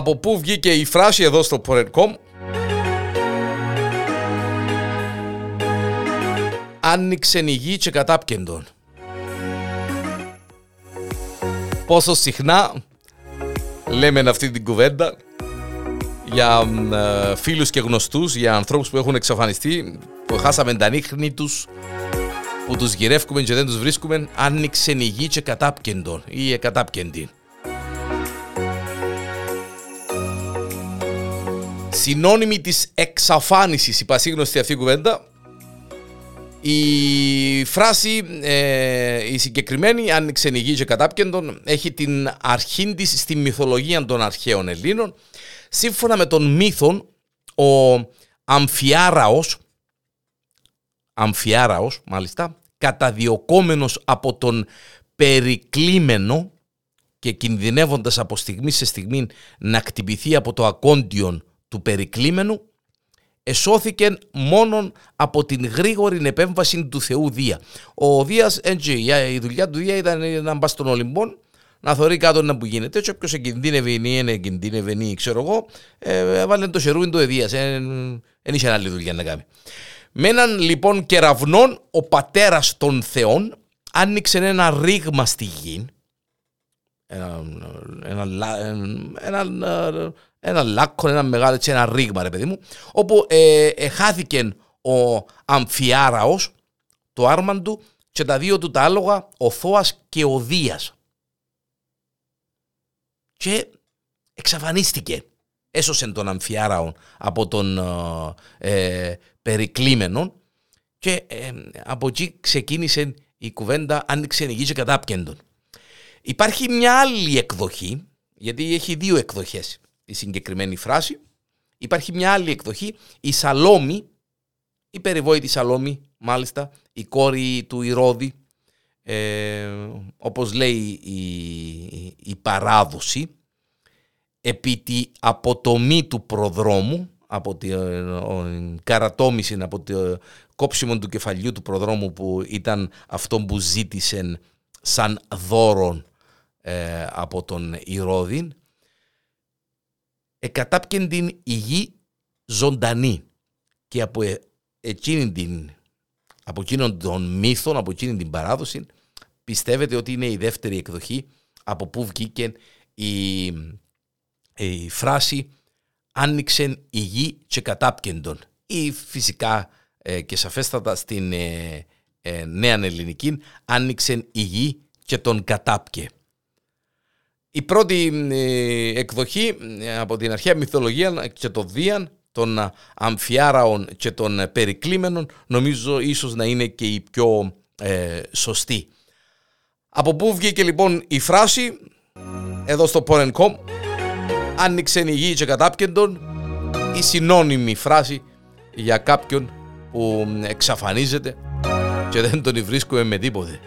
από πού βγήκε η φράση εδώ στο Porn.com Άνοιξε η γη και κατάπκεντον. Πόσο συχνά λέμε αυτή την κουβέντα για ε, φίλους και γνωστούς, για ανθρώπους που έχουν εξαφανιστεί, που χάσαμε τα νύχνη τους, που τους γυρεύκουμε και δεν τους βρίσκουμε, άνοιξε η γη και κατάπκεντον ή κατάπκεντη. Συνώνυμη της εξαφάνισης, η πασίγνωστη αυτή κουβέντα, η φράση, ε, η συγκεκριμένη, άνοιξε η γη και κατάπκεντον, έχει την αρχή της στη μυθολογία των αρχαίων Ελλήνων. Σύμφωνα με τον μύθον, ο Αμφιάραος, Αμφιάραος μάλιστα, καταδιωκόμενος από τον περικλείμενο και κινδυνεύοντας από στιγμή σε στιγμή να κτυπηθεί από το ακόντιον του περικλείμενου, εσώθηκε μόνο από την γρήγορη επέμβαση του Θεού Δία. Ο Δίας, έτσι, η δουλειά του Δία ήταν να μπας στον Ολυμπόν, να θεωρεί κάτω να που γίνεται. Έτσι, όποιος εγκινδύνευε ή είναι εγκινδύνευε ή ξέρω εγώ, ε, έβαλε το σερούιν του Εδίας. Δεν είχε άλλη δουλειά να κάνει. Με έναν λοιπόν κεραυνόν, ο πατέρας των Θεών άνοιξε ένα ρήγμα στη γη. Ένα, ένα, ένα, ένα ένα λάκκο, ένα μεγάλο έτσι, ένα ρήγμα, ρε παιδί μου, όπου ε, εχάθηκε ο Αμφιάραος, το άρμαν του, και τα δύο του τα άλογα, ο Θώας και ο Δίας. Και εξαφανίστηκε. Έσωσε τον Αμφιάραο από τον ε, ε περικλείμενο και ε, από εκεί ξεκίνησε η κουβέντα άνοιξε η γη και κατάπκεντον. Υπάρχει μια άλλη εκδοχή, γιατί έχει δύο εκδοχές η συγκεκριμένη φράση. Υπάρχει μια άλλη εκδοχή, η Σαλόμη, η περιβόητη Σαλόμη, μάλιστα, η κόρη του Ηρώδη, ε, όπως λέει η, η, παράδοση, επί τη αποτομή του προδρόμου, από την ε, καρατόμηση, από το κόψιμο του κεφαλιού του προδρόμου που ήταν αυτό που ζήτησε σαν δώρο ε, από τον Ηρώδη, εκατάπιεν την η γη ζωντανή και από ε, εκείνη την από εκείνον τον μύθο, από εκείνη την παράδοση πιστεύετε ότι είναι η δεύτερη εκδοχή από που βγήκε η, η φράση άνοιξε η γη και κατάπκεντον ή φυσικά ε, και σαφέστατα στην ε, ε, νέα ελληνική άνοιξε η γη και τον κατάπκε. Η πρώτη ε, εκδοχή ε, από την αρχαία μυθολογία και το Δίαν των αμφιάραων και των περικλείμενων νομίζω ίσως να είναι και η πιο ε, σωστή. Από πού βγήκε λοιπόν η φράση; Εδώ στο Porn.com άνοιξε η γη και κατάπκεντον η συνώνυμη φράση για κάποιον που εξαφανίζεται και δεν τον βρίσκουμε με τίποτε.